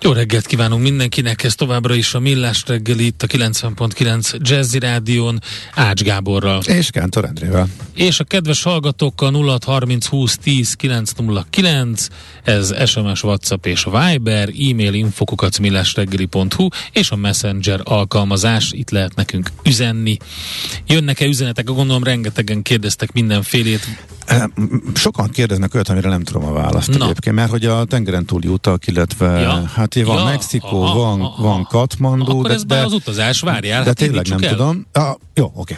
Jó reggelt kívánunk mindenkinek, ez továbbra is a Millás reggeli itt a 90.9 Jazzy Rádión Ács Gáborral. És Kántor Endrével. És a kedves hallgatókkal 0630 20 10 909, ez SMS, WhatsApp és Viber, e-mail infokukat millásreggeli.hu és a Messenger alkalmazás, itt lehet nekünk üzenni. Jönnek-e üzenetek? Gondolom rengetegen kérdeztek mindenfélét. Sokan kérdeznek olyat, amire nem tudom a választ Na. egyébként, mert hogy a tengeren túli utak, illetve ja. hát van ja. Mexikó, aha, van, aha. van Katmandu. Akkor de, ez de, az utazás, várjál. De hát tényleg nem el. tudom. Ah, jó, oké. Okay.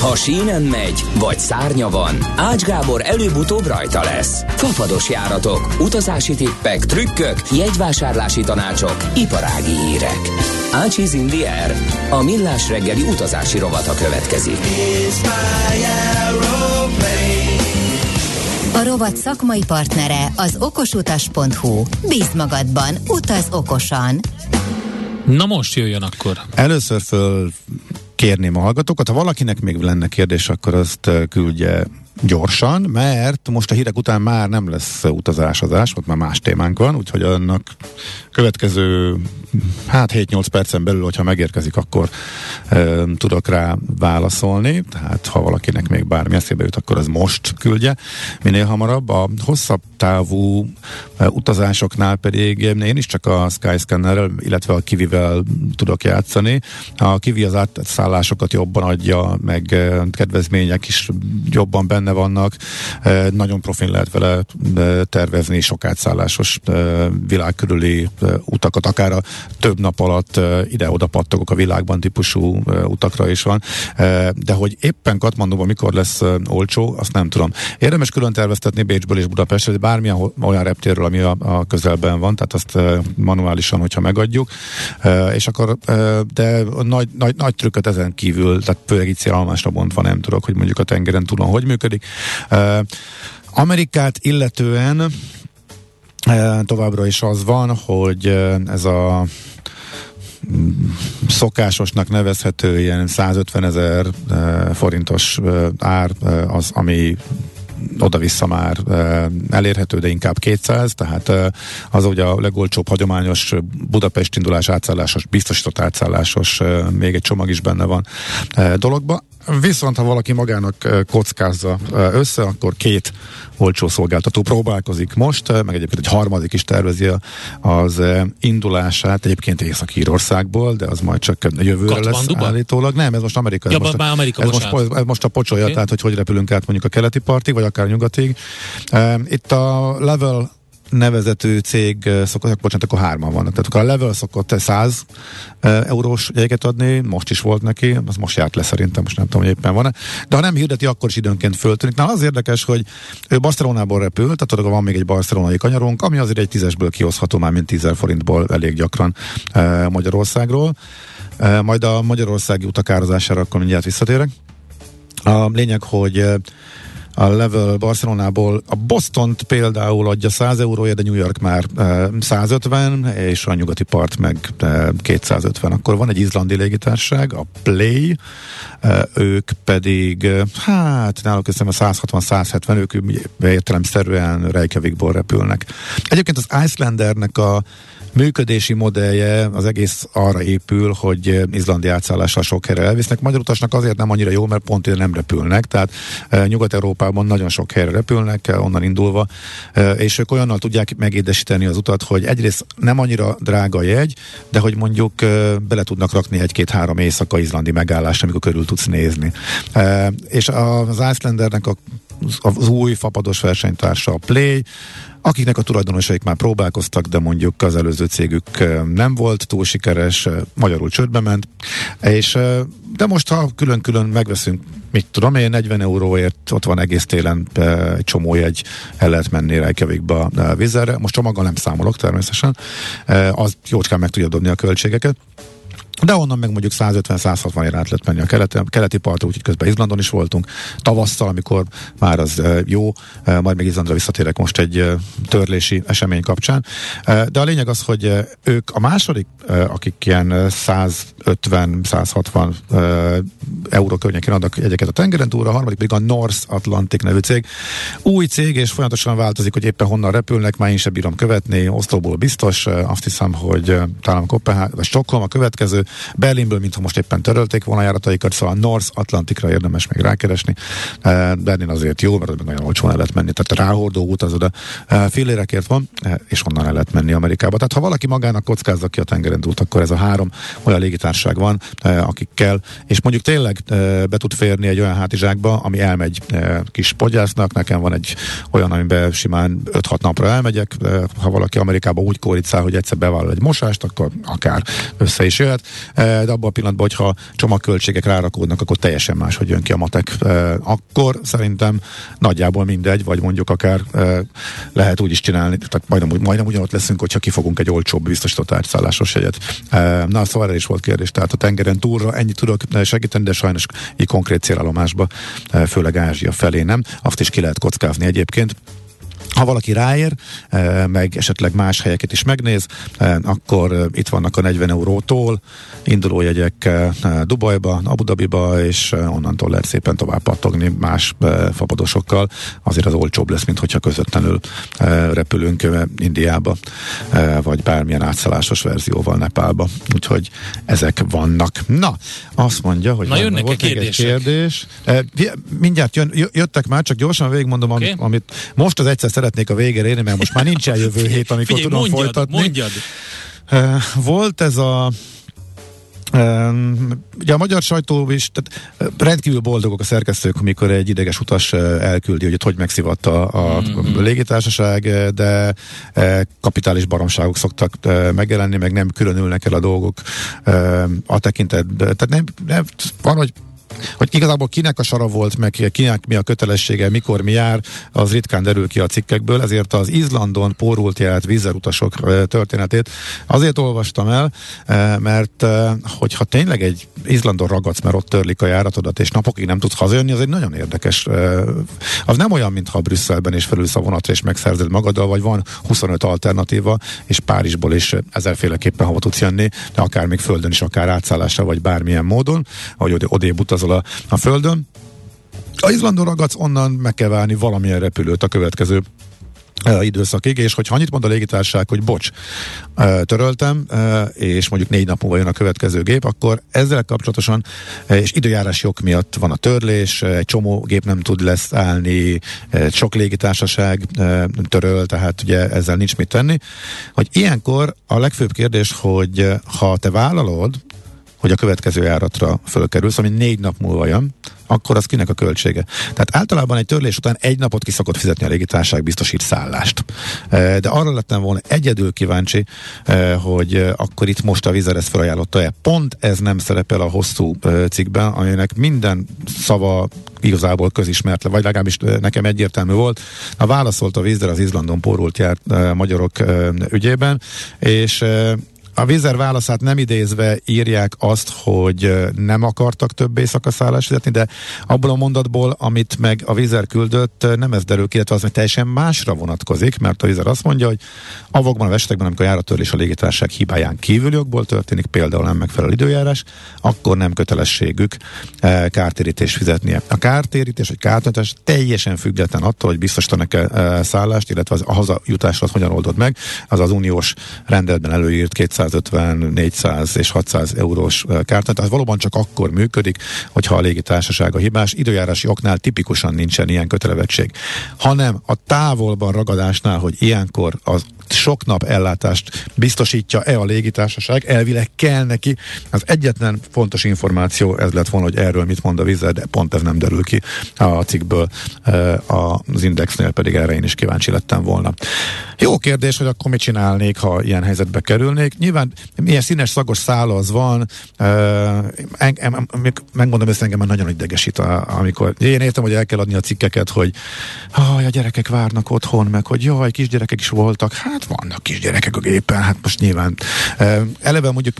Ha sínen megy, vagy szárnya van, Ács Gábor előbb-utóbb rajta lesz. Fafados járatok, utazási tippek, trükkök, jegyvásárlási tanácsok, iparági hírek. Ácsiz Indier, a millás reggeli utazási rovata következik. A rovat szakmai partnere az okosutas.hu. Bíz magadban, utaz okosan! Na most jöjjön akkor. Először föl kérném a hallgatókat. Ha valakinek még lenne kérdés, akkor azt küldje gyorsan, mert most a hírek után már nem lesz utazásozás, ott már más témánk van, úgyhogy annak következő hát 7-8 percen belül, hogyha megérkezik, akkor e, tudok rá válaszolni, tehát ha valakinek még bármi eszébe jut, akkor az most küldje, minél hamarabb. A hosszabb távú e, utazásoknál pedig én is csak a Skyscannerrel, illetve a Kivivel tudok játszani. A Kivi az átszállásokat jobban adja, meg kedvezmények is jobban benne vannak. E, nagyon profin lehet vele tervezni sok átszállásos világ körüli e, utakat, akár a több nap alatt ide-oda pattogok a világban típusú utakra is van, de hogy éppen Katmandóban mikor lesz olcsó, azt nem tudom. Érdemes külön terveztetni Bécsből és Budapestre, bármilyen olyan reptérről, ami a, közelben van, tehát azt manuálisan, hogyha megadjuk, és akkor, de nagy, nagy, nagy trükköt ezen kívül, tehát főleg itt szélálomásra bontva nem tudok, hogy mondjuk a tengeren túlon hogy működik. Amerikát illetően továbbra is az van, hogy ez a szokásosnak nevezhető ilyen 150 ezer forintos ár az, ami oda-vissza már elérhető, de inkább 200, tehát az ugye a legolcsóbb hagyományos Budapest indulás átszállásos, biztosított átszállásos, még egy csomag is benne van dologba. Viszont ha valaki magának kockázza össze, akkor két olcsó szolgáltató próbálkozik most, meg egyébként egy harmadik is tervezi az indulását, egyébként Észak-Írországból, de az majd csak jövőre lesz állítólag. Nem, ez most Amerika. Ez, ja, most, a, Amerika, ez, most, ez most a pocsolja, okay. tehát hogy hogy repülünk át mondjuk a keleti partig, vagy akár nyugatig. Itt a level nevezetű cég szokott, bocsánat, akkor hárman vannak. Tehát akkor a level szokott 100 eurós jegyeket adni, most is volt neki, az most járt le szerintem, most nem tudom, hogy éppen van-e. De ha nem hirdeti, akkor is időnként föltűnik. Na az érdekes, hogy ő Barcelonából repül, tehát tudod, van még egy barcelonai kanyarunk, ami azért egy tízesből kihozható már, mint 10 forintból elég gyakran Magyarországról. Majd a magyarországi utakározására akkor mindjárt visszatérek. A lényeg, hogy a level Barcelonából. A boston például adja 100 euróért, de New York már 150, és a nyugati part meg 250. Akkor van egy izlandi légitárság, a Play, ők pedig, hát náluk a 160-170, ők értelemszerűen Reykjavikból repülnek. Egyébként az Icelandernek a működési modellje az egész arra épül, hogy izlandi átszállással sok helyre elvisznek. Magyar utasnak azért nem annyira jó, mert pont ide nem repülnek, tehát e, Nyugat-Európában nagyon sok helyre repülnek, e, onnan indulva, e, és ők olyannal tudják megédesíteni az utat, hogy egyrészt nem annyira drága a jegy, de hogy mondjuk bele tudnak rakni egy-két-három éjszaka izlandi megállást, amikor körül tudsz nézni. És az Icelandernek a az új fapados versenytársa a Play, akiknek a tulajdonosaik már próbálkoztak, de mondjuk az előző cégük nem volt túl sikeres, magyarul csődbe ment, és de most ha külön-külön megveszünk, mit tudom én, 40 euróért ott van egész télen egy csomó jegy, el lehet menni Reykjavikba a most csomaggal nem számolok természetesen, az jócskán meg tudja dobni a költségeket, de onnan meg mondjuk 150-160 ér át lehet menni a keleti, keleti partra, úgyhogy közben Izlandon is voltunk. Tavasszal, amikor már az jó, majd még Izlandra visszatérek most egy törlési esemény kapcsán. De a lényeg az, hogy ők a második, akik ilyen 150-160 euró környékén adnak jegyeket a tengeren túl, a harmadik pedig a North Atlantic nevű cég. Új cég, és folyamatosan változik, hogy éppen honnan repülnek, már én sem bírom követni, Oszlóból biztos, azt hiszem, hogy talán Kopenhág, vagy Stockholm a következő, Berlinből, mintha most éppen törölték volna járataikat, szóval North Atlantikra érdemes még rákeresni. Eh, Berlin azért jó, mert nagyon olcsón el lehet menni, tehát ráhordó út az oda eh, fillérekért van, eh, és onnan el lehet menni Amerikába. Tehát ha valaki magának kockázza ki a tengeren túlt, akkor ez a három olyan légitárság van, akikkel, és mondjuk tényleg be tud férni egy olyan hátizsákba, ami elmegy kis podgyásznak, nekem van egy olyan, amiben simán 5-6 napra elmegyek, ha valaki Amerikába úgy kóricál, hogy egyszer bevállal egy mosást, akkor akár össze is jöhet. Eh, de abban a pillanatban, hogyha csomagköltségek rárakódnak, akkor teljesen más, hogy jön ki a matek. Eh, akkor szerintem nagyjából mindegy, vagy mondjuk akár eh, lehet úgy is csinálni, tehát majdnem, majdnem ugyanott leszünk, hogyha kifogunk egy olcsóbb biztosított átszállásos jegyet. Na, szóval erre is volt kérdés. Tehát a tengeren túlra ennyit tudok segíteni, de sajnos így konkrét célállomásba, főleg Ázsia felé nem. Azt is ki lehet kockázni egyébként. Ha valaki ráér, eh, meg esetleg más helyeket is megnéz, eh, akkor eh, itt vannak a 40 eurótól indulójegyek Dubajba, Abu Dhabiba, és onnantól lehet szépen tovább pattogni más fapadosokkal. Azért az olcsóbb lesz, mint hogyha közvetlenül repülünk Indiába, vagy bármilyen átszállásos verzióval Nepálba. Úgyhogy ezek vannak. Na, azt mondja, hogy Na, jönnek volt egy kérdés. Mindjárt jön, jöttek már, csak gyorsan végigmondom, okay. amit, amit most az egyszer szeretnék a végére érni, mert most már nincsen jövő hét, amikor Figyelj, tudom mondjad, folytatni. Mondjad. Volt ez a ugye a magyar sajtó is tehát rendkívül boldogok a szerkesztők, amikor egy ideges utas elküldi, hogy hogy megszivatta a mm-hmm. légitársaság, de kapitális baromságok szoktak megjelenni, meg nem különülnek el a dolgok a tekintetben. Tehát nem, nem van, hogy hogy igazából kinek a sara volt, meg kinek mi a kötelessége, mikor mi jár, az ritkán derül ki a cikkekből, ezért az Izlandon pórult járt vízerutasok történetét azért olvastam el, mert hogyha tényleg egy Izlandon ragadsz, mert ott törlik a járatodat, és napokig nem tudsz hazajönni, az egy nagyon érdekes. Az nem olyan, mintha Brüsszelben is felülsz a vonatra, és megszerzed magaddal, vagy van 25 alternatíva, és Párizsból is ezerféleképpen hova tudsz jönni, de akár még földön is, akár átszállásra, vagy bármilyen módon, ahogy odébb utazol a, a földön. A Izlandon ragadsz, onnan meg kell válni valamilyen repülőt a következő időszakig, és hogyha annyit mond a légitárság, hogy bocs, töröltem, és mondjuk négy nap múlva jön a következő gép, akkor ezzel kapcsolatosan, és időjárás jog miatt van a törlés, egy csomó gép nem tud leszállni, sok légitársaság töröl, tehát ugye ezzel nincs mit tenni, hogy ilyenkor a legfőbb kérdés, hogy ha te vállalod, hogy a következő járatra fölkerülsz, ami négy nap múlva jön, akkor az kinek a költsége. Tehát általában egy törlés után egy napot ki szokott fizetni a légitárság biztosít szállást. De arra lettem volna egyedül kíváncsi, hogy akkor itt most a Vizer ezt felajánlotta-e. Pont ez nem szerepel a hosszú cikkben, aminek minden szava igazából közismert, vagy legalábbis nekem egyértelmű volt. A válaszolt a Vizer az Izlandon pórult járt magyarok ügyében, és a Vizer válaszát nem idézve írják azt, hogy nem akartak több éjszakaszállást fizetni, de abból a mondatból, amit meg a Vizer küldött, nem ez derül ki, illetve az, hogy teljesen másra vonatkozik, mert a Vizer azt mondja, hogy avokban a esetekben, amikor járatörlés a légitárság hibáján kívül jogból történik, például nem megfelelő időjárás, akkor nem kötelességük kártérítést fizetnie. A kártérítés vagy kártérítés teljesen független attól, hogy biztosítanak-e szállást, illetve az, a hazajutásra hogyan oldod meg, az az uniós rendeletben előírt 200 350, 400 és 600 eurós kártya. Tehát valóban csak akkor működik, hogyha a légitársaság a hibás. Időjárási oknál tipikusan nincsen ilyen kötelevetség. Hanem a távolban ragadásnál, hogy ilyenkor az sok nap ellátást biztosítja-e a légitársaság, elvileg kell neki. Az egyetlen fontos információ ez lett volna, hogy erről mit mond a vize, de pont ez nem derül ki a cikkből. Az Indexnél pedig erre én is kíváncsi lettem volna. Jó kérdés, hogy akkor mit csinálnék, ha ilyen helyzetbe kerülnék. Nyilván milyen színes szagos szála az van, megmondom ezt engem nagyon idegesít, amikor én értem, hogy el kell adni a cikkeket, hogy a gyerekek várnak otthon, meg hogy jaj, kisgyerekek is voltak. Hát vannak kisgyerekek a gépen, hát most nyilván. Eleve mondjuk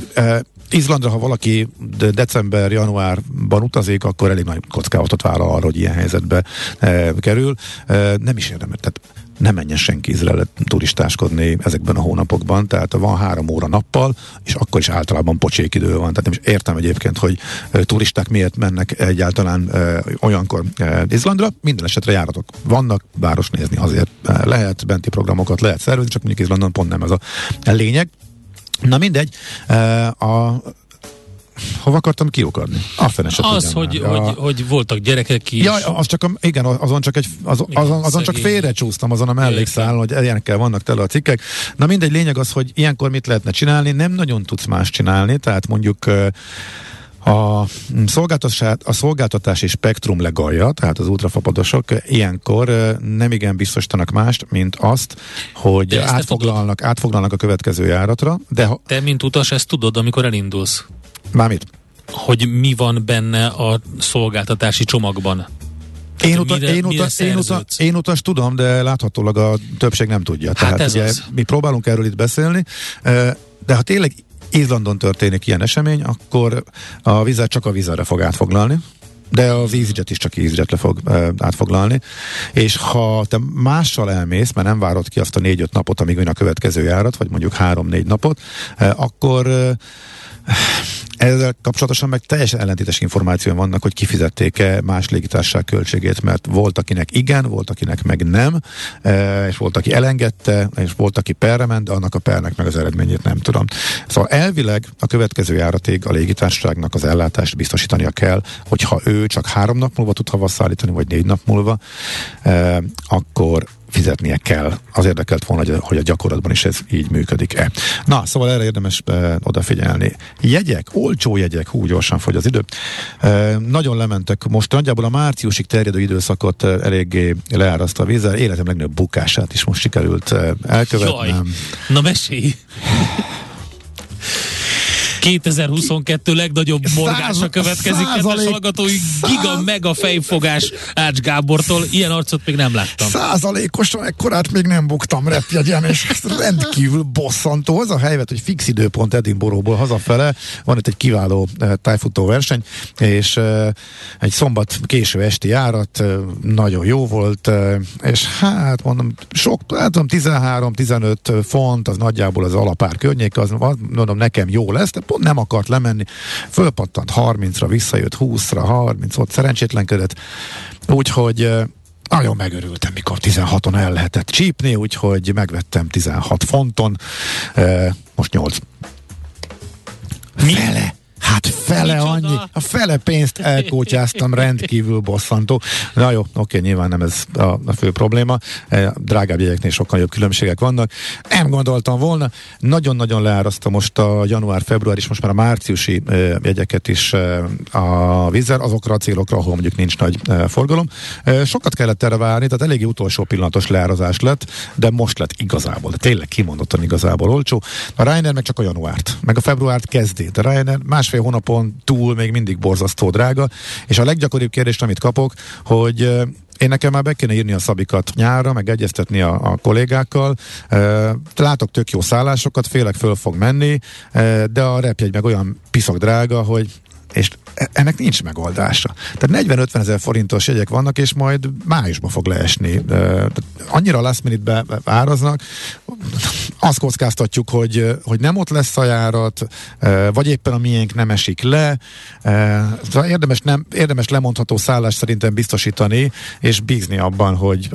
Izlandra, ha valaki december-januárban utazik, akkor elég nagy kockázatot vállal arra, hogy ilyen helyzetbe e, kerül. E, nem is érdemes. Tehát nem menjen senki Izrael turistáskodni ezekben a hónapokban, tehát van három óra nappal, és akkor is általában pocsék idő van. Tehát nem is értem egyébként, hogy turisták miért mennek egyáltalán e, olyankor e, Izlandra. Minden esetre járatok vannak, város nézni azért lehet, benti programokat lehet szervezni, csak mondjuk Izlandon pont nem ez a lényeg. Na mindegy, a hova akartam kiukadni? A fene Az, hogy, hogy, a... hogy, voltak gyerekek is. Ja, az csak, a, igen, azon csak, egy, az, azon, azon csak félrecsúsztam azon a mellékszál, hogy ilyenekkel vannak tele a cikkek. Na mindegy, lényeg az, hogy ilyenkor mit lehetne csinálni, nem nagyon tudsz más csinálni, tehát mondjuk a, a szolgáltatási spektrum legalja, tehát az ultrafapadosok ilyenkor nem igen biztosítanak mást, mint azt, hogy átfoglalnak, átfoglalnak a következő járatra. De ha... Te, mint utas, ezt tudod, amikor elindulsz? Mármit? Hogy mi van benne a szolgáltatási csomagban? én, uta, mire, én, uta, én, uta, én utas tudom, de láthatólag a többség nem tudja. Hát Tehát ez ugye, az. mi próbálunk erről itt beszélni, de ha tényleg Izlandon történik ilyen esemény, akkor a vizet csak a vizere fog átfoglalni, de az EasyJet is csak EasyJet le fog e, átfoglalni, és ha te mással elmész, mert nem várod ki azt a négy-öt napot, amíg jön a következő járat, vagy mondjuk három-négy napot, e, akkor e, ezzel kapcsolatosan meg teljesen ellentétes információ vannak, hogy kifizették-e más légitársaság költségét, mert volt, akinek igen, volt, akinek meg nem, e, és volt, aki elengedte, és volt, aki perre ment, de annak a pernek meg az eredményét nem tudom. Szóval elvileg a következő járatig a légitársaságnak az ellátást biztosítania kell, hogyha ő csak három nap múlva tud havaszállítani, vagy négy nap múlva, e, akkor fizetnie kell. Az érdekelt volna, hogy a gyakorlatban is ez így működik-e. Na, szóval erre érdemes e, odafigyelni. Jegyek, olcsó jegyek, hú, gyorsan fogy az idő. E, nagyon lementek. Most nagyjából a márciusig terjedő időszakot e, eléggé leáraszta a vízzel. Életem legnagyobb bukását is most sikerült e, elkövetnem. Jaj, na mesélj! 2022 legnagyobb morgása következik, kedves hallgatói, giga mega fejfogás Ács Gábortól. Ilyen arcot még nem láttam. Százalékosan ekkorát még nem buktam repjegyen, és ez rendkívül bosszantó. Az a helyzet, hogy fix időpont Edinburghból hazafele, van itt egy kiváló uh, tájfutó verseny, és uh, egy szombat késő esti járat, uh, nagyon jó volt, és hát mondom, sok, hát 13-15 font, az nagyjából az alapár környék, az mondom, nekem jó lesz, de pont nem akart lemenni, fölpattant 30-ra, visszajött 20-ra, 30 ott szerencsétlenkedett, úgyhogy nagyon megörültem, mikor 16-on el lehetett csípni, úgyhogy megvettem 16 fonton, most 8. Mi? Fele Hát fele Micsoda? annyi, a fele pénzt elkótyáztam, rendkívül bosszantó. Na jó, oké, nyilván nem ez a, a fő probléma. E, drágább jegyeknél sokkal jobb különbségek vannak. Nem gondoltam volna. Nagyon-nagyon leáraszta most a január-február és most már a márciusi e, jegyeket is e, a vízer, azokra a célokra, ahol mondjuk nincs nagy forgalom. Sokat kellett erre várni, tehát eléggé utolsó pillanatos leárazás lett, de most lett igazából, de tényleg kimondottan igazából olcsó. A Ryanair meg csak a januárt, meg a februárt kezdi, de Ryanair másfél másfél hónapon túl még mindig borzasztó drága, és a leggyakoribb kérdést, amit kapok, hogy én nekem már be kéne írni a szabikat nyárra, meg egyeztetni a, a kollégákkal. Látok tök jó szállásokat, félek föl fog menni, de a repjegy meg olyan piszok drága, hogy és ennek nincs megoldása. Tehát 40-50 ezer forintos jegyek vannak, és majd májusban fog leesni. Annyira last minute áraznak, azt kockáztatjuk, hogy, hogy nem ott lesz a járat, vagy éppen a miénk nem esik le. Szóval érdemes, nem, érdemes lemondható szállást szerintem biztosítani, és bízni abban, hogy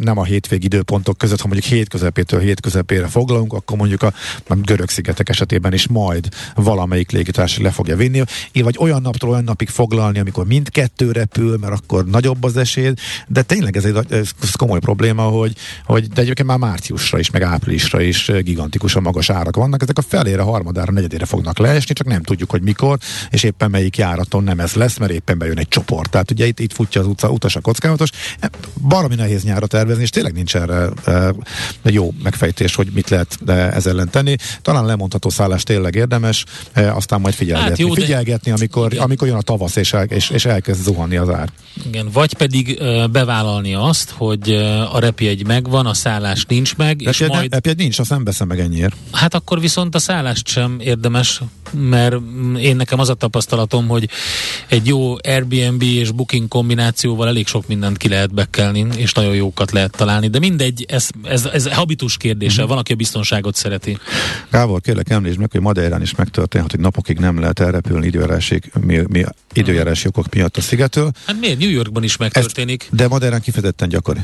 nem a hétvég időpontok között, ha mondjuk hét közepétől hét közepére foglalunk, akkor mondjuk a görög szigetek esetében is majd valamelyik légitársaság le fogja vinni, vagy olyan naptól olyan napig foglalni, amikor mindkettő repül, mert akkor nagyobb az esély, de tényleg ez egy ez komoly probléma, hogy, hogy de egyébként már márciusra is, meg áprilisra is gigantikusan magas árak vannak, ezek a felére, harmadára, negyedére fognak leesni, csak nem tudjuk, hogy mikor, és éppen melyik járaton nem ez lesz, mert éppen bejön egy csoport. Tehát ugye itt, itt futja az utca, utas a kockázatos. Baromi nehéz nyára tervezni, és tényleg nincs erre e, jó megfejtés, hogy mit lehet e, ezzel ellen tenni. Talán lemondható szállás tényleg érdemes, e, aztán majd figyelgetni. Hát jó, figyelgetni, amikor, amikor jön a tavasz, és, el, és, és elkezd zuhanni az ár. Igen, vagy pedig bevállalni azt, hogy a repjegy megvan, a szállás nincs meg, repjegy, és majd... Repjegy nincs, azt nem veszem meg ennyiért. Hát akkor viszont a szállást sem érdemes, mert én nekem az a tapasztalatom, hogy egy jó Airbnb és Booking kombinációval elég sok mindent ki lehet bekelni, és nagyon jókat lehet találni, de mindegy, ez, ez, ez habitus kérdése, uh-huh. van, aki a biztonságot szereti. Gábor, kérlek említsd meg, hogy Madeirán is megtörténhet, hogy napokig nem lehet elrepülni időjárási, mi, időjárási okok miatt a szigetől. Hát miért? New Yorkban is megtörténik. Ezt, de Madeirán kifejezetten gyakori.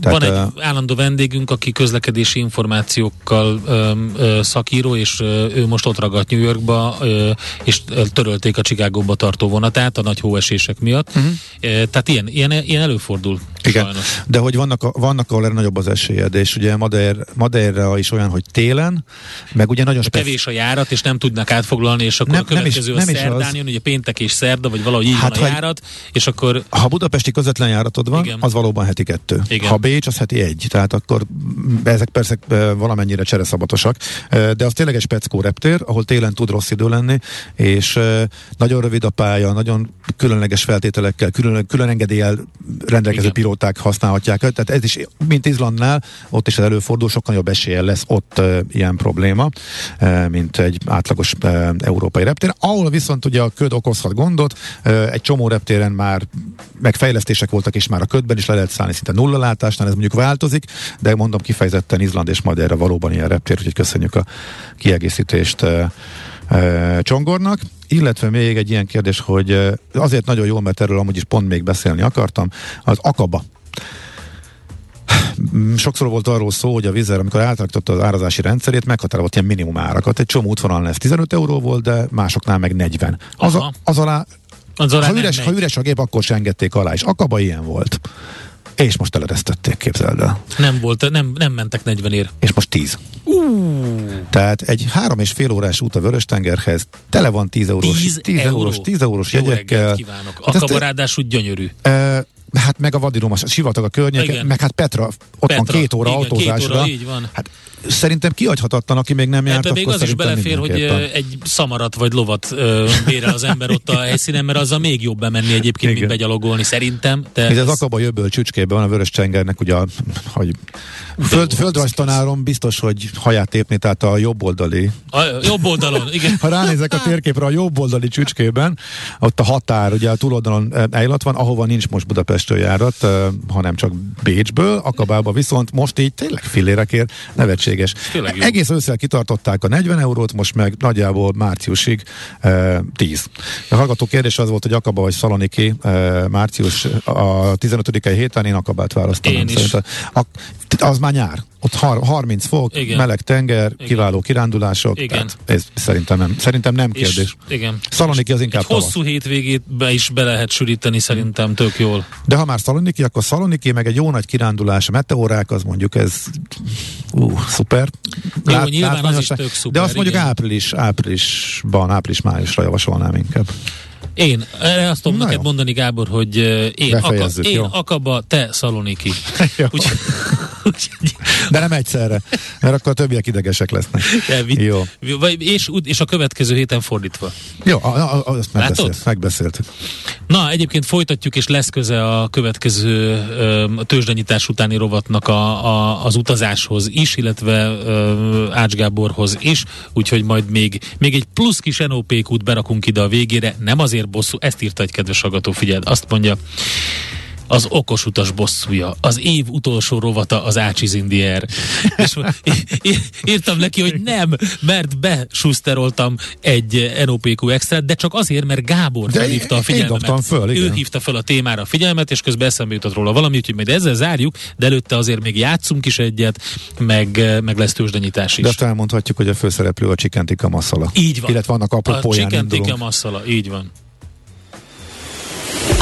Tehát, Van egy uh, állandó vendégünk, aki közlekedési információkkal ö, ö, szakíró, és ö, ő most ott ragadt New Yorkba, ö, és törölték a Csikágóba tartó vonatát a nagy hóesések miatt. Uh-huh. Tehát ilyen, ilyen, ilyen előfordul. Igen, sajnos. de hogy vannak, vannak ahol erre nagyobb az esélyed, és ugye Madeir, Madeira is olyan, hogy télen, meg ugye nagyon speci- Kevés a járat, és nem tudnak átfoglalni, és akkor nem, a következő nem is, nem a szerdán jön, ugye péntek és szerda, vagy valahogy így hát, van a járat, és akkor... Ha budapesti közvetlen járatod van, Igen. az valóban heti kettő. Igen. Ha Bécs, az heti egy. Tehát akkor ezek persze valamennyire csereszabatosak, de az tényleg egy speckó reptér, ahol télen tud rossz idő lenni, és nagyon rövid a pálya, nagyon különleges feltételekkel, külön, külön engedéllyel rendelkező Igen pilóták használhatják. Tehát ez is, mint Izlandnál, ott is előfordul, sokkal jobb esélye lesz ott ilyen probléma, mint egy átlagos európai reptér. Ahol viszont ugye a köd okozhat gondot, egy csomó reptéren már megfejlesztések voltak, és már a ködben is le lehet szállni szinte nulla látásnál, ez mondjuk változik, de mondom kifejezetten Izland és erre valóban ilyen reptér, úgyhogy köszönjük a kiegészítést Csongornak. Illetve még egy ilyen kérdés, hogy azért nagyon jól, mert erről amúgy is pont még beszélni akartam, az Akaba sokszor volt arról szó, hogy a vízer, amikor átalakította az árazási rendszerét, meghatározott ilyen minimum árakat. Egy csomó útvonalon ez 15 euró volt, de másoknál meg 40. Az, a, az alá, az alá ha, üres, ha üres a gép, akkor se engedték alá, és Akaba ilyen volt. És most eleresztették, képzeld el. Nem volt, nem, nem mentek 40 ér. És most 10. Uh. Tehát egy három és fél órás út a Vörös-tengerhez, tele van 10 eurós, 10, 10 euró. eurós, 10 eurós Jó jegyekkel. kívánok. Hát Akaba ráadásul gyönyörű. E, Hát meg a vadirom, a sivatag a környék, meg hát Petra, ott Petra, van két óra igen, autózásra. Két óra, így van. Hát szerintem kihagyhatatlan, aki még nem járt, Ebbe még az is belefér, hogy egy szamarat vagy lovat ö, bérel az ember ott a helyszínen, mert azzal még jobb bemenni egyébként, Igen. mint begyalogolni, szerintem. De ez, ez az Akaba jöbből csücskében van a Vörös Csengernek, ugye, hogy föld, földrajztanárom biztos, hogy haját tépni, tehát a jobb oldali. A jobb oldalon, igen. ha ránézek a térképre a jobb oldali csücskében, ott a határ, ugye a túloldalon Eilat van, ahova nincs most Budapestről járat, hanem csak Bécsből, Akabába viszont most így tényleg fillérekért nevetség lehetséges. Egész ősszel kitartották a 40 eurót, most meg nagyjából márciusig e, 10. A hallgató kérdés az volt, hogy Akaba vagy Szaloniki e, március a 15. héten én Akabát választanám. Én is. A, az már nyár. Ott 30 fok, igen. meleg tenger, igen. kiváló kirándulások. Igen. Ez szerintem nem, szerintem nem kérdés. És, igen. Szaloniki az inkább Egy tavasz. hosszú hétvégét be is be lehet sűríteni szerintem tök jól. De ha már Szaloniki, akkor Szaloniki, meg egy jó nagy kirándulás, a meteorák, az mondjuk ez uh, szuper. Lát, jó, nyilván az is tök szuper. De azt mondjuk igen. április, áprilisban, április-májusra javasolnám inkább. Én, erre azt tudom neked jó. mondani, Gábor, hogy én, Akab, én Akaba, te Szaloniki. Úgy, De nem egyszerre, mert akkor a többiek idegesek lesznek. Elvitt. Jó. Vagy, és, és a következő héten fordítva. Jó, a, a, a, azt megbeszélt, megbeszéltük. Na, egyébként folytatjuk, és lesz köze a következő tőzsdenyítás utáni rovatnak a, a, az utazáshoz is, illetve ö, Ács Gáborhoz is, úgyhogy majd még, még egy plusz kis NOP-kút berakunk ide a végére, nem azért bosszú, ezt írta egy kedves hallgató, figyeld, azt mondja, az okos utas bosszúja, az év utolsó rovata az Ácsiz Indier. És írtam neki, hogy nem, mert besuszteroltam egy NOPQ extra, de csak azért, mert Gábor de felhívta a figyelmet. Föl, igen. Ő hívta fel a témára a figyelmet, és közben eszembe jutott róla valami, úgyhogy majd ezzel zárjuk, de előtte azért még játszunk is egyet, meg, meg lesz tőzsdenyítás is. De azt elmondhatjuk, hogy a főszereplő a Csikentika Masszala. Így van. Illetve vannak apropóján A Csikentika Masszala, így van.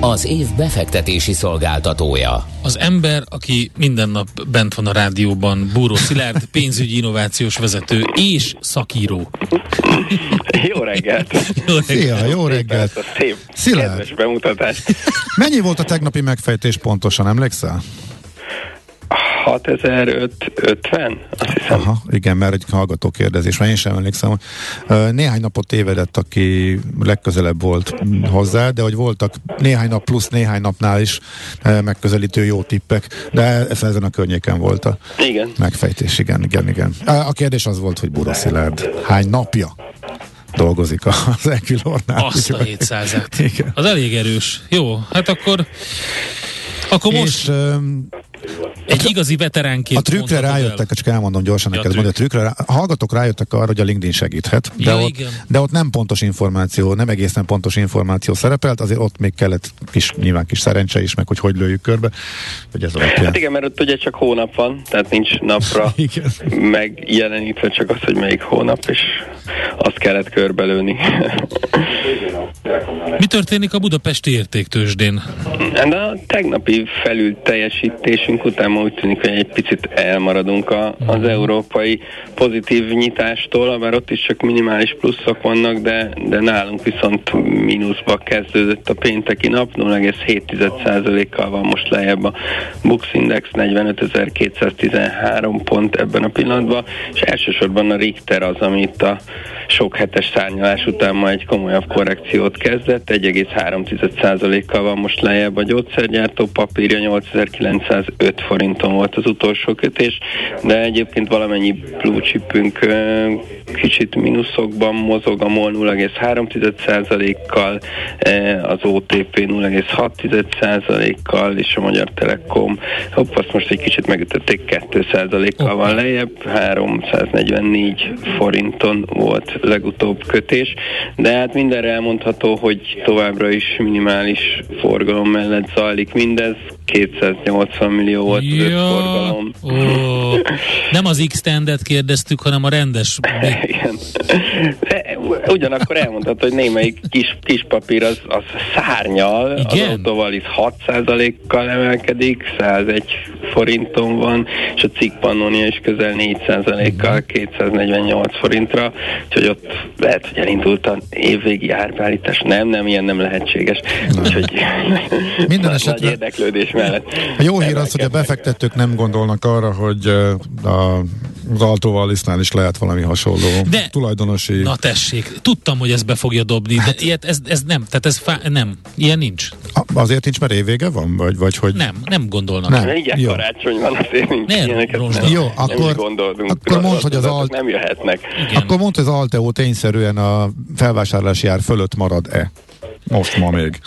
az év befektetési szolgáltatója. Az ember, aki minden nap bent van a rádióban, Búró Szilárd, pénzügyi innovációs vezető és szakíró. Jó reggelt! Jó reggelt! Szia, jó reggelt! Szép, Szilárd. bemutatás. Mennyi volt a tegnapi megfejtés pontosan, emlékszel? 6050, azt hiszem. Aha, igen, mert egy hallgató kérdezés, mert én sem emlékszem. Néhány napot tévedett, aki legközelebb volt hozzá, de hogy voltak néhány nap plusz néhány napnál is megközelítő jó tippek, de ez ezen a környéken volt a igen. megfejtés, igen, igen, igen. A kérdés az volt, hogy Bura Szilárd hány napja dolgozik az Equilornál. Azt a 700 Az elég erős. Jó, hát akkor akkor most... És, um, egy igazi veteránként A trükkre rájöttek, csak elmondom gyorsan ja, neked, trükk. a trükkre, a hallgatók rájöttek arra, hogy a LinkedIn segíthet, de, ja, ott, de ott nem pontos információ, nem egészen pontos információ szerepelt, azért ott még kellett kis, nyilván kis szerencse is, meg hogy hogy lőjük körbe, hogy ez alapján. Hát igen, mert ott ugye csak hónap van, tehát nincs napra igen. megjelenítve csak az, hogy melyik hónap, és azt kellett körbelőni. Mi történik a budapesti értéktősdén? Hát a tegnapi felül teljesítésünk után úgy tűnik, hogy egy picit elmaradunk a, az mhm. európai pozitív nyitástól, bár ott is csak minimális pluszok vannak, de, de nálunk viszont mínuszba kezdődött a pénteki nap, 0,7%-kal van most lejjebb a Bux Index 45.213 pont ebben a pillanatban, és elsősorban a Richter az, ami itt a sok hetes szárnyalás után ma egy komolyabb korrekciót kezdett, 1,3%-kal van most lejjebb a gyógyszergyártó papírja, 8905 forinton volt az utolsó kötés, de egyébként valamennyi blue chipünk kicsit mínuszokban mozog, a MOL 0,3%-kal, az OTP 0,6%-kal, és a Magyar Telekom, hopp, azt most egy kicsit megütötték, 2%-kal van lejjebb, 344 forinton volt legutóbb kötés, de hát mindenre elmondható, hogy továbbra is minimális forgalom mellett zajlik mindez, 280 millió volt ja, az forgalom. Ó, nem az X-tendet kérdeztük, hanem a rendes. Igen. De ugyanakkor elmondható, hogy némelyik kis, kis papír az, az szárnyal, Igen? az autóval is 6%-kal emelkedik, 101 forinton van, és a cikk Pannonia is közel 4%-kal, 248 forintra, úgyhogy ott lehet, hogy elindult a évvégi árbeállítás. Nem, nem, ilyen nem lehetséges. Úgyhogy Minden esetre... érdeklődés mellett. A jó hír az, hogy a befektetők nem gondolnak arra, hogy a az Altovalisnál is lehet valami hasonló de, tulajdonosi... Na tessék, tudtam, hogy ez be fogja dobni, hát, de ilyet, ez, ez nem, tehát ez fá, nem, ilyen nincs. Azért nincs, mert évvége van? Vagy, vagy hogy... Nem, nem gondolnak. Nem. Igen, Jó. karácsony van, azért nincs nem, ilyeneket. Nem, Jó, akkor, akkor mondd, hogy az alt... nem jöhetnek. Igen. Akkor mondd, hogy az Alteo tényszerűen a felvásárlási ár fölött marad-e? Most ma még.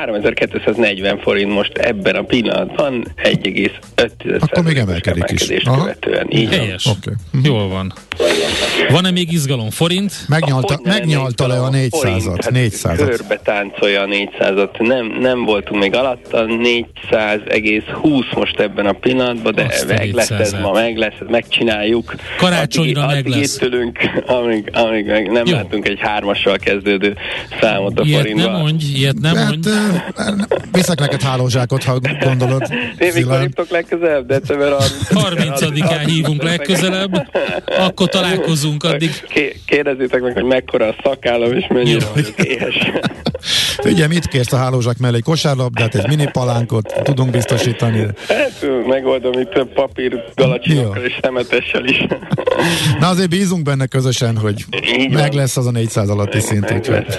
3240 forint most ebben a pillanatban 1,5 Akkor még emelkedik is. követően. Így Helyes. Okay. Jól van. Van-e még izgalom? Forint? Megnyalta, megnyalta le a 400-at. Hát 400 körbe táncolja a 400-at. Nem, nem voltunk még alatta, 400,20 most ebben a pillanatban, de Azt meg lesz ez ma, meg lesz, megcsináljuk. Karácsonyra addig, meg addig lesz. Tőlünk, amíg, amíg meg nem Jó. látunk egy hármassal kezdődő számot a ilyet forintban. nem mondj, ilyet nem hát, mondj. Viszek neked hálózsákot, ha gondolod. Én mikor hívtok legközelebb? December 30-án hívunk legközelebb, akkor találkozunk addig. Kérdezzétek meg, hogy mekkora a szakállam, és mennyire vagyok éhes. Ugye, mit kérsz a hálózsák mellé? Kosárlabdát, egy mini palánkot tudunk biztosítani? Hát, megoldom itt több papír galacsinokkal és szemetessel is. Na azért bízunk benne közösen, hogy Így meg lesz az a 400 alatti szint. Úgyhogy.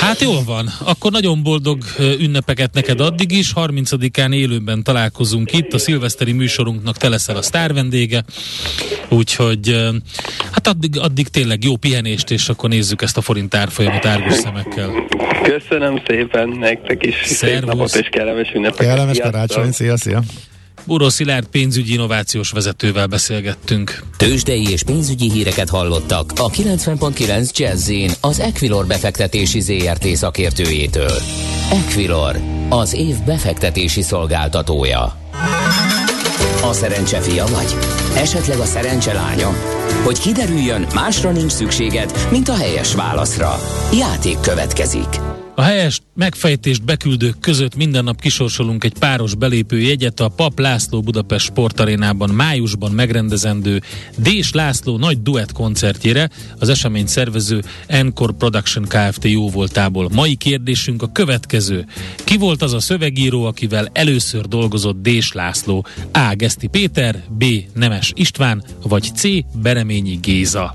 Hát jól van. Akkor nagyon boldog ünnepeket neked addig is. 30-án élőben találkozunk itt. A szilveszteri műsorunknak te leszel a sztár vendége. Úgyhogy hát addig, addig tényleg jó pihenést, és akkor nézzük ezt a forint árfolyamot árgus szemekkel. Köszönöm szépen nektek is. Szervusz. Szép napot és kellemes ünnepeket. Kellemes karácsony. Szia, szia. Buró Szilárd pénzügyi innovációs vezetővel beszélgettünk. Tőzsdei és pénzügyi híreket hallottak a 90.9 jazz az Equilor befektetési ZRT szakértőjétől. Equilor, az év befektetési szolgáltatója. A szerencse fia vagy? Esetleg a szerencse lánya? Hogy kiderüljön, másra nincs szükséged, mint a helyes válaszra. Játék következik. A helyes megfejtést beküldők között minden nap kisorsolunk egy páros belépő jegyet a Pap László Budapest Sportarénában májusban megrendezendő Dés László nagy duett koncertjére az esemény szervező Encore Production Kft. jó voltából. Mai kérdésünk a következő. Ki volt az a szövegíró, akivel először dolgozott Dés László? A. Geszti Péter, B. Nemes István, vagy C. Bereményi Géza?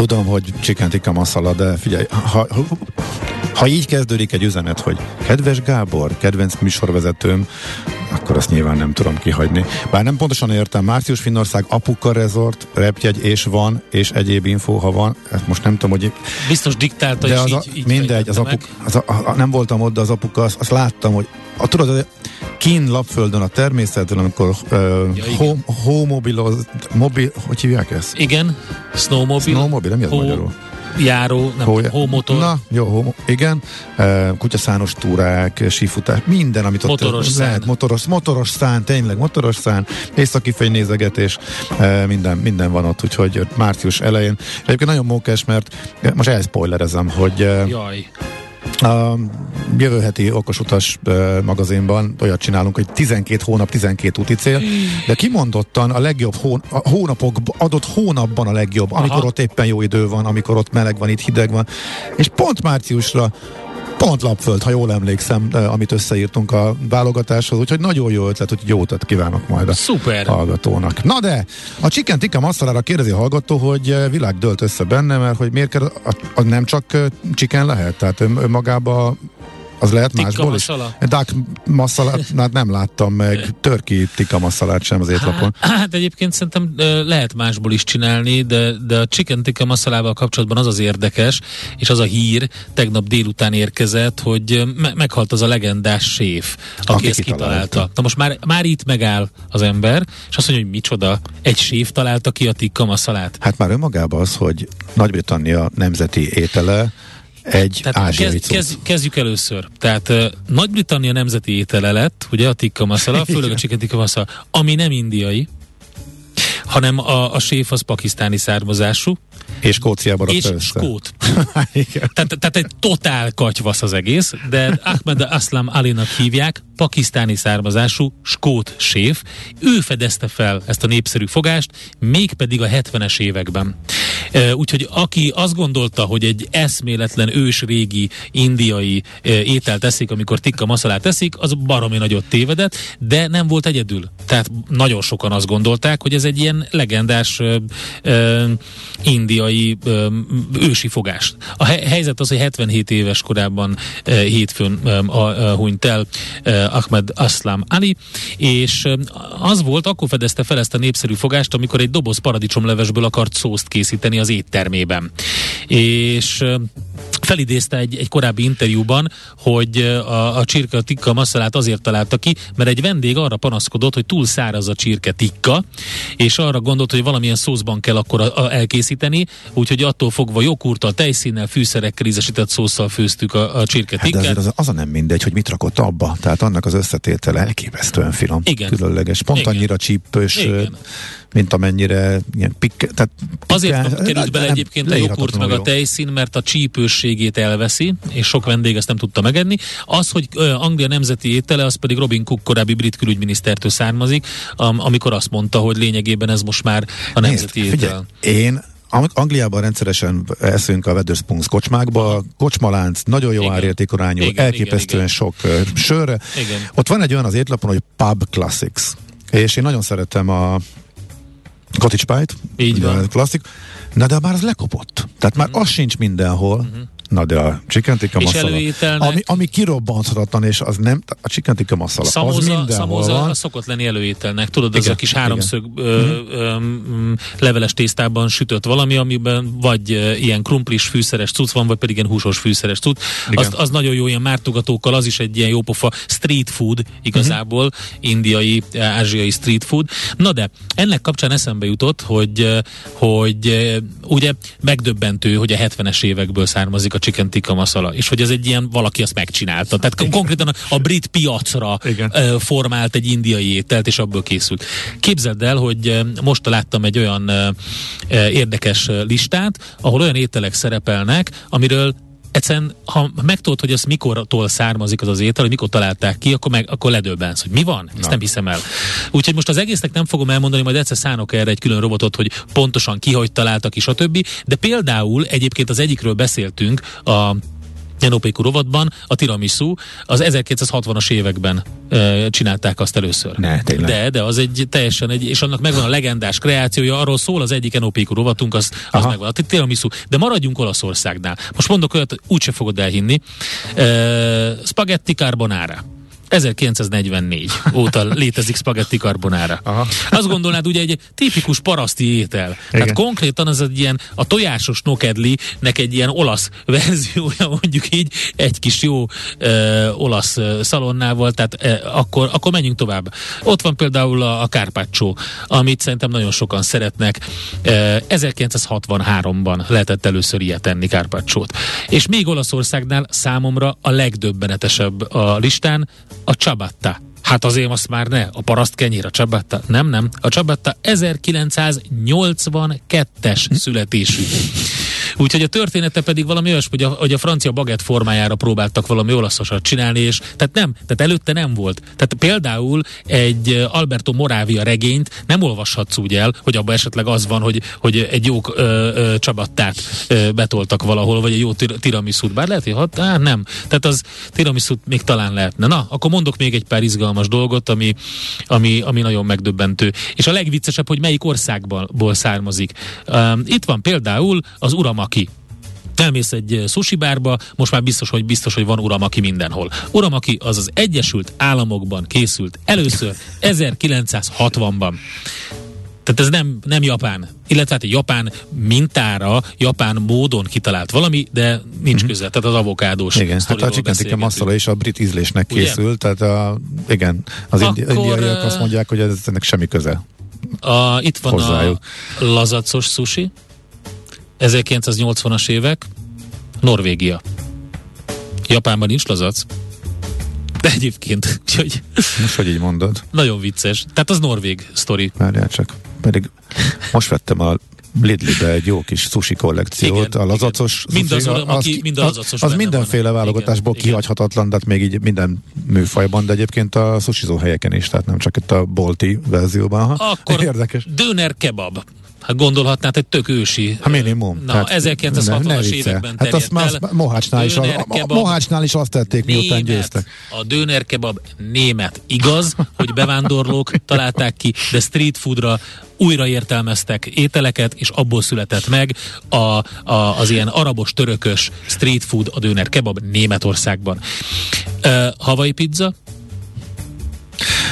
Tudom, hogy chicken tikka masala, de figyelj, ha, ha, ha így kezdődik egy üzenet, hogy kedves Gábor, kedvenc műsorvezetőm, akkor azt nyilván nem tudom kihagyni. Bár nem pontosan értem, Március Finnország, Apuka Resort, repjegy és van, és egyéb info, ha van, ezt most nem tudom, hogy... Biztos diktálta de az a, így, így Mindegy, az, apuk, az a, a, nem voltam ott, de az apuka, azt, azt láttam, hogy a, tudod, kín lapföldön a természetben, amikor uh, ja, home, homobiloz, mobil, hogy hívják ezt? Igen, snowmobile. Snowmobile, nem jött magyarul járó, nem Hó, hómotor. Na, jó, hó, igen. Kutyaszános túrák, sífutás, minden, amit motoros ott lehet. Motoros, motoros szán, tényleg motoros szán, északi fénynézegetés, minden, minden van ott, úgyhogy március elején. Egyébként nagyon mókás, mert most elspoilerezem, hogy Jaj. A jövő heti okosutas magazinban olyat csinálunk, hogy 12 hónap, 12 úti cél, de kimondottan a legjobb hón, a hónapok, adott hónapban a legjobb, amikor Aha. ott éppen jó idő van, amikor ott meleg van, itt hideg van, és pont márciusra Pont lapföld, ha jól emlékszem, amit összeírtunk a válogatáshoz, úgyhogy nagyon jó ötlet, hogy jó utat kívánok majd a Szuper. hallgatónak. Na de, a Chicken Tikka Massalára kérdezi a hallgató, hogy világ dölt össze benne, mert hogy miért kell, a, a, nem csak chicken lehet, tehát önmagába az lehet tikka másból masala? is? Duck massalát hát nem láttam meg, törki tikka massalát sem az étlapon. Hát, hát egyébként szerintem lehet másból is csinálni, de, de a chicken tikka massalával kapcsolatban az az érdekes, és az a hír tegnap délután érkezett, hogy me- meghalt az a legendás séf, aki, aki ezt kitalálta. kitalálta. Na most már, már itt megáll az ember, és azt mondja, hogy micsoda, egy séf találta ki a tikka massalát. Hát már önmagában az, hogy Nagy-Britannia nemzeti étele, egy Tehát ázsiai kezd, kezd, kezdjük először. Tehát uh, Nagy-Britannia nemzeti étele lett, ugye a tikka masala, főleg a chicken tikka masala, ami nem indiai, hanem a, a séf az pakisztáni származású. És Skóciában És össze. skót. tehát, tehát egy totál katyvasz az egész, de Ahmed Aslam Alinak hívják, pakisztáni származású skót séf. Ő fedezte fel ezt a népszerű fogást, mégpedig a 70-es években. Úgyhogy aki azt gondolta, hogy egy eszméletlen ős régi indiai ételt teszik, amikor tikka maszalát teszik, az baromi nagyot tévedett, de nem volt egyedül. Tehát nagyon sokan azt gondolták, hogy ez egy ilyen legendás ö, ö, indiai ö, ősi fogás. A he- helyzet az, hogy 77 éves korában hétfőn a, a, hunyt el Ahmed Aslam Ali, és az volt, akkor fedezte fel ezt a népszerű fogást, amikor egy doboz paradicsomlevesből akart szószt készíteni az éttermében. És felidézte egy, egy korábbi interjúban, hogy a, a csirke tikka masszalát azért találta ki, mert egy vendég arra panaszkodott, hogy túl száraz a csirke tikka, és arra gondolt, hogy valamilyen szószban kell akkor a, a, elkészíteni, úgyhogy attól fogva jogurttal, tejszínnel, fűszerekkel ízesített szószal főztük a, a csirke. Hát de az, az a nem mindegy, hogy mit rakott abba, tehát annak az összetétele elképesztően finom, Igen. különleges, pont Igen. annyira csípős, Igen. Mint amennyire ilyen pik, tehát Azért pikkel- került bele nem- egyébként a joghurt meg a jó. tejszín, mert a csípőségét elveszi, és sok vendég ezt nem tudta megenni. Az, hogy Anglia nemzeti étele, az pedig Robin Cook korábbi brit külügyminisztertől származik, am, amikor azt mondta, hogy lényegében ez most már a nemzeti Nézd, étel. figyelj, én Ang- Angliában rendszeresen eszünk a Wetherspoons kocsmákba, kocsmalánc, nagyon jó Igen. árértékorányú, Igen, elképesztően igen, sok ö, sörre. Igen. Ott van egy olyan az étlapon, hogy Pub Classics. És én nagyon szeretem a Cottage Pie-t. Így van. Klasszik. Na de már az lekopott. Tehát már az sincs mindenhol. Na de a chicken tikka masala, előételnek- ami, ami kirobbanthatatlan, és az nem, a chicken tikka masala, az Szamóza, mindenhol szamóza van. a szokott lenni előételnek. Tudod, az Igen, a kis igen. háromszög ö, ö, mm, leveles tésztában sütött valami, amiben vagy ö, ilyen krumplis fűszeres cucc van, vagy pedig ilyen húsos fűszeres cucc. Igen. Az, az nagyon jó ilyen mártogatókkal, az is egy ilyen jópofa street food igazából, Mhm. indiai, ázsiai street food. Na de, ennek kapcsán eszembe jutott, hogy, ö, hogy ö, ugye megdöbbentő, hogy a 70-es évekből származik a chicken tikka masala, és hogy ez egy ilyen, valaki azt megcsinálta. Tehát konkrétan a, a brit piacra Igen. formált egy indiai ételt, és abból készült. Képzeld el, hogy most láttam egy olyan érdekes listát, ahol olyan ételek szerepelnek, amiről egyszerűen, ha megtudod, hogy az mikortól származik az az étel, hogy mikor találták ki, akkor, meg, akkor ledöbbensz, hogy mi van? Ezt Na. nem hiszem el. Úgyhogy most az egésznek nem fogom elmondani, majd egyszer szánok erre egy külön robotot, hogy pontosan ki, hogy találtak ki, stb. De például egyébként az egyikről beszéltünk, a NOPQ rovatban, a tiramisu, az 1960-as években e, csinálták azt először. Ne, tényleg. De, de az egy teljesen egy, és annak megvan a legendás kreációja, arról szól az egyik NOPQ rovatunk, az, az Aha. megvan. A tiramisu. De maradjunk Olaszországnál. Most mondok olyat, úgyse fogod elhinni. E, spaghetti carbonara. 1944 óta létezik spaghetti carbonara. Aha. Azt gondolnád ugye egy tipikus paraszti étel. Tehát Igen. konkrétan az egy ilyen a tojásos nokedli-nek egy ilyen olasz verziója, mondjuk így, egy kis jó ö, olasz szalonnával, tehát ö, akkor, akkor menjünk tovább. Ott van például a, a carpaccio, amit szerintem nagyon sokan szeretnek. Ö, 1963-ban lehetett először ilyet tenni carpacciót. És még Olaszországnál számomra a legdöbbenetesebb a listán a ciabatta. Hát azért azt már ne, a paraszt kenyér, a ciabatta. Nem, nem. A ciabatta 1982-es születésű. Úgyhogy a története pedig valami olyasmi, hogy a, hogy a francia bagett formájára próbáltak valami olaszosat csinálni, és tehát nem, tehát előtte nem volt. Tehát például egy Alberto Moravia regényt nem olvashatsz úgy el, hogy abban esetleg az van, hogy, hogy egy jó ö, ö, csabattát ö, betoltak valahol, vagy egy jó tir- tiramisút. Bár lehet, hogy hat, á, nem. Tehát az tiramisút még talán lehetne. Na, akkor mondok még egy pár izgalmas dolgot, ami, ami, ami nagyon megdöbbentő. És a legviccesebb, hogy melyik országból származik. Um, itt van például az uramaki. Elmész egy eh, sushi bárba, most már biztos, hogy biztos, hogy van uramaki mindenhol. Uramaki az az Egyesült Államokban készült először 1960-ban. Tehát ez nem, nem japán. Illetve hát egy japán mintára, japán módon kitalált valami, de nincs köze. Tehát az avokádós Igen, hát a chicken tikka masala is a brit ízlésnek Ugye? készült, tehát a, igen, az Akkor, indiaiak ö, azt mondják, hogy ez ennek semmi köze. A, itt van Hozzájuk. a lazacos sushi, 1980-as évek, Norvégia. Japánban nincs lazac, de egyébként, úgyhogy Most, hogy így mondod, nagyon vicces. Tehát az norvég sztori. várjál csak. Pedig most vettem a Lidl-be egy jó kis sushi kollekciót, Igen, a lazacos igen. Mind az sushi, uramaki, ki- mind a lazacos az, az benne mindenféle van. válogatásból Igen, kihagyhatatlan, de hát még így minden műfajban, de egyébként a sushizó helyeken is, tehát nem csak itt a bolti verzióban. Ha. Akkor Érdekes. döner kebab. Hát gondolhatnád, egy tök ősi. Ha minimum. Na, Tehát 1960-as ne- ne viccelj. években Hát azt már. Mohácsnál is, a. Mohácsnál is azt tették, miután győztek. A döner kebab német. Igaz, hogy bevándorlók találták ki, de street foodra újraértelmeztek ételeket, és abból született meg a, a, az ilyen arabos, törökös street food, a döner kebab Németországban. Uh, Havai pizza,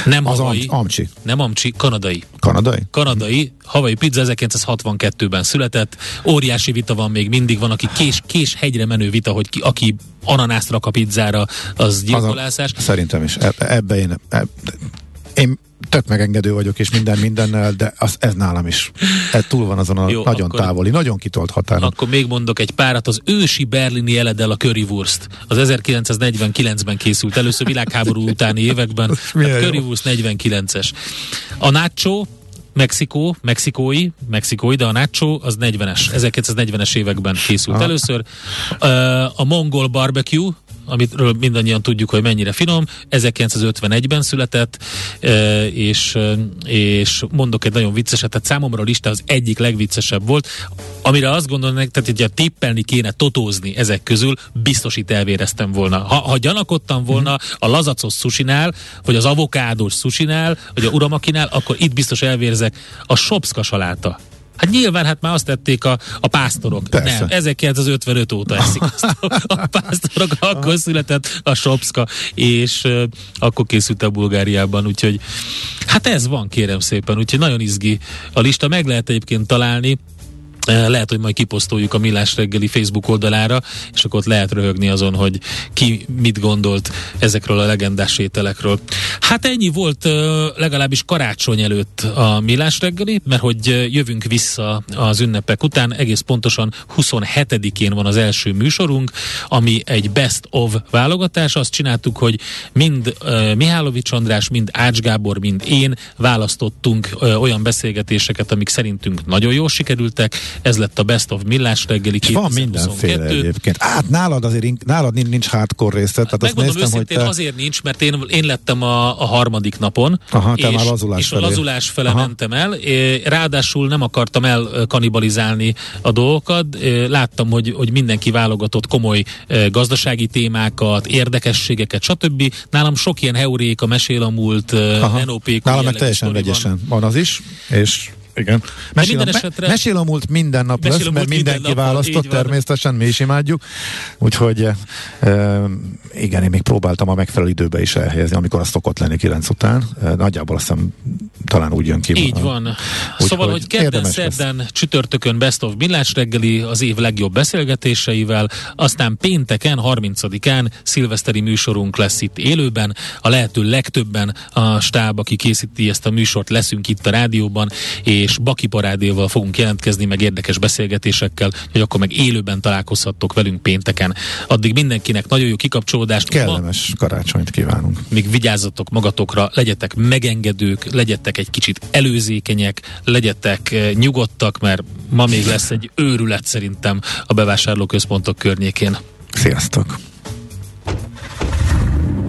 Nem Az havai. am- amcsi. Nem amcsi, kanadai. Kanadai? Kanadai, havai pizza 1962-ben született. Óriási vita van még mindig, van, aki kés, kés hegyre menő vita, hogy ki, aki ananászt rak a pizzára, az gyilkolászás. Az a, szerintem is. E, ebbe én, e, én tök megengedő vagyok, és minden mindennel, de az, ez nálam is. Ez túl van azon a Jó, nagyon akkor- távoli, nagyon kitolt határon. Akkor még mondok egy párat, az ősi berlini eledel a currywurst. Az 1949-ben készült először világháború utáni években. milyen Hát currywurst 49-es. A nacho, Mexikó, mexikói, mexikói, de a nacho az 40-es, 1940-es években készült Aha. először. A mongol barbecue, amitről mindannyian tudjuk, hogy mennyire finom, 1951-ben született, ö, és, ö, és mondok egy nagyon vicceset, tehát számomra a lista az egyik legviccesebb volt, amire azt gondolom, tehát hogyha tippelni kéne, totózni ezek közül, biztos itt elvéreztem volna. Ha, ha gyanakodtam volna a lazacos susinál, vagy az avokádós susinál, vagy a uramakinál, akkor itt biztos elvérzek a sopszka saláta. Hát nyilván hát már azt tették a, a pásztorok. Persze. Nem, 1955 óta eszik azt a, a pásztorok, akkor született a sopszka, és uh, akkor készült a Bulgáriában, úgyhogy hát ez van kérem szépen, úgyhogy nagyon izgi a lista, meg lehet egyébként találni, lehet, hogy majd kiposztoljuk a Millás reggeli Facebook oldalára, és akkor ott lehet röhögni azon, hogy ki mit gondolt ezekről a legendás ételekről. Hát ennyi volt ö, legalábbis karácsony előtt a Millás reggeli, mert hogy ö, jövünk vissza az ünnepek után, egész pontosan 27-én van az első műsorunk, ami egy best of válogatás. Azt csináltuk, hogy mind Mihálovics András, mind Ács Gábor, mind én választottunk olyan beszélgetéseket, amik szerintünk nagyon jól sikerültek. Ez lett a Best of Millás reggeli És van mindenféle 2022. egyébként. Hát nálad azért nálad nincs, hardcore részlet, tehát azt Megmondom néztem, hogy őszintén, te... azért nincs, mert én, én lettem a, a harmadik napon, Aha, te és, már lazulás és felé. a lazulás fele Aha. mentem el. Ráadásul nem akartam el kanibalizálni a dolgokat. Láttam, hogy, hogy mindenki válogatott komoly gazdasági témákat, érdekességeket, stb. Nálam sok ilyen heuréka, mesél a múlt, Aha. NOP Nálam meg teljesen vegyesen van az is, és igen. Mesél, minden esetre- me, mesél a múlt minden nap lesz, mert minden mindenki nap, választott, természetesen mi is imádjuk. Úgyhogy e, igen, én még próbáltam a megfelelő időbe is elhelyezni, amikor az szokott lenni 9 után. E, nagyjából azt hiszem talán úgy jön ki. Így van. Úgyhogy szóval, hogy kedden, érdemes lesz. szerdán, csütörtökön Best of Millás reggeli az év legjobb beszélgetéseivel, aztán pénteken, 30-án szilveszteri műsorunk lesz itt élőben. A lehető legtöbben a stáb, aki készíti ezt a műsort, leszünk itt a rádióban, és Baki parádéval fogunk jelentkezni, meg érdekes beszélgetésekkel, hogy akkor meg élőben találkozhattok velünk pénteken. Addig mindenkinek nagyon jó kikapcsolódást. Ma Kellemes karácsonyt kívánunk. még vigyázzatok magatokra, legyetek megengedők, legyetek egy kicsit előzékenyek, legyetek eh, nyugodtak, mert ma még lesz egy őrület szerintem a bevásárlóközpontok környékén. Sziasztok!